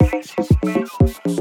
Gracias,